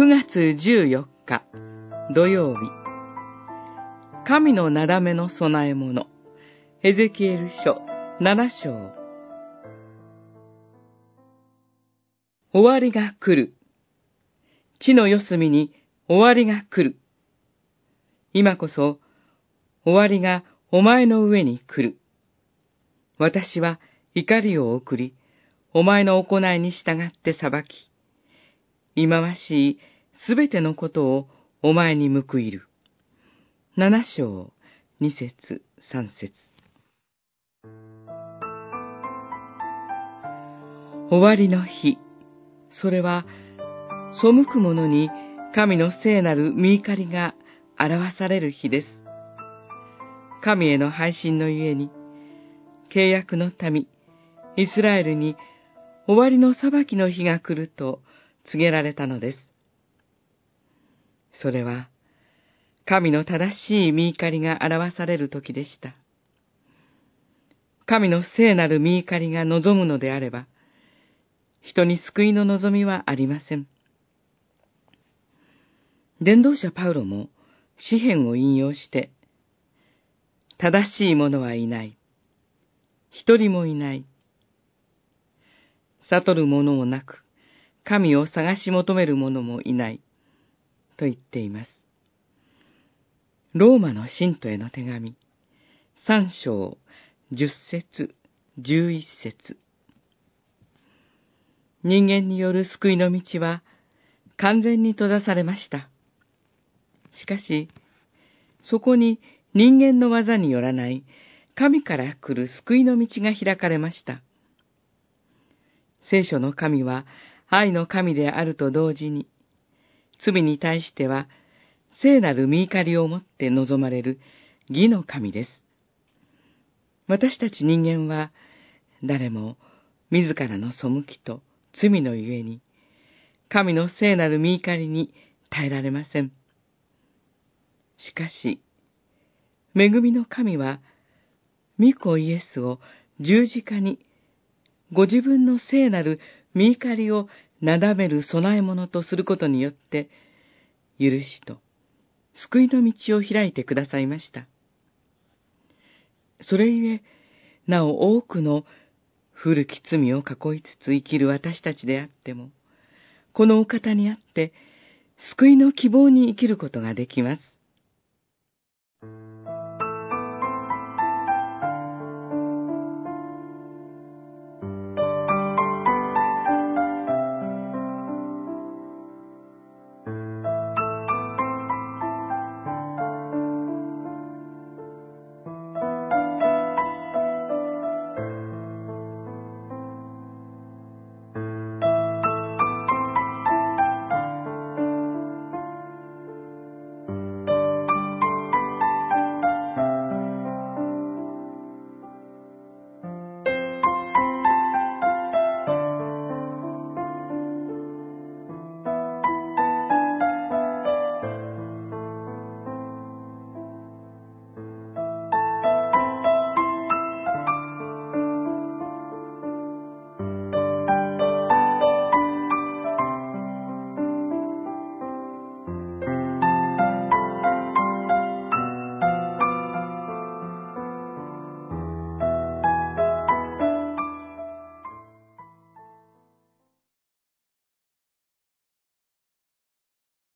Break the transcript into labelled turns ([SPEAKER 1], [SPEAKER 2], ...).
[SPEAKER 1] 9月14日土曜日。神のなだめの備え物。エゼキエル書7章。終わりが来る。地の四隅に終わりが来る。今こそ終わりがお前の上に来る。私は怒りを送り、お前の行いに従って裁き、忌まわしいすべてのことをお前に報いる。七章、二節、三節。終わりの日、それは、背く者に神の聖なる見怒りが表される日です。神への配信のゆえに、契約の民、イスラエルに終わりの裁きの日が来ると告げられたのです。それは、神の正しい見怒りが表される時でした。神の聖なる見怒りが望むのであれば、人に救いの望みはありません。伝道者パウロも詩篇を引用して、正しい者はいない。一人もいない。悟る者もなく、神を探し求める者もいない。と言っています。ローマの信徒への手紙、三章、十節、十一節。人間による救いの道は完全に閉ざされました。しかし、そこに人間の技によらない神から来る救いの道が開かれました。聖書の神は愛の神であると同時に、罪に対しては聖なる見怒りをもって望まれる義の神です。私たち人間は誰も自らの背きと罪のゆえに、神の聖なる見怒りに耐えられません。しかし、恵みの神は御子イエスを十字架に、ご自分の聖なる見怒りをなだめる備え物とすることによって、許しと救いの道を開いてくださいました。それゆえ、なお多くの古き罪を囲いつつ生きる私たちであっても、このお方にあって、救いの希望に生きることができます。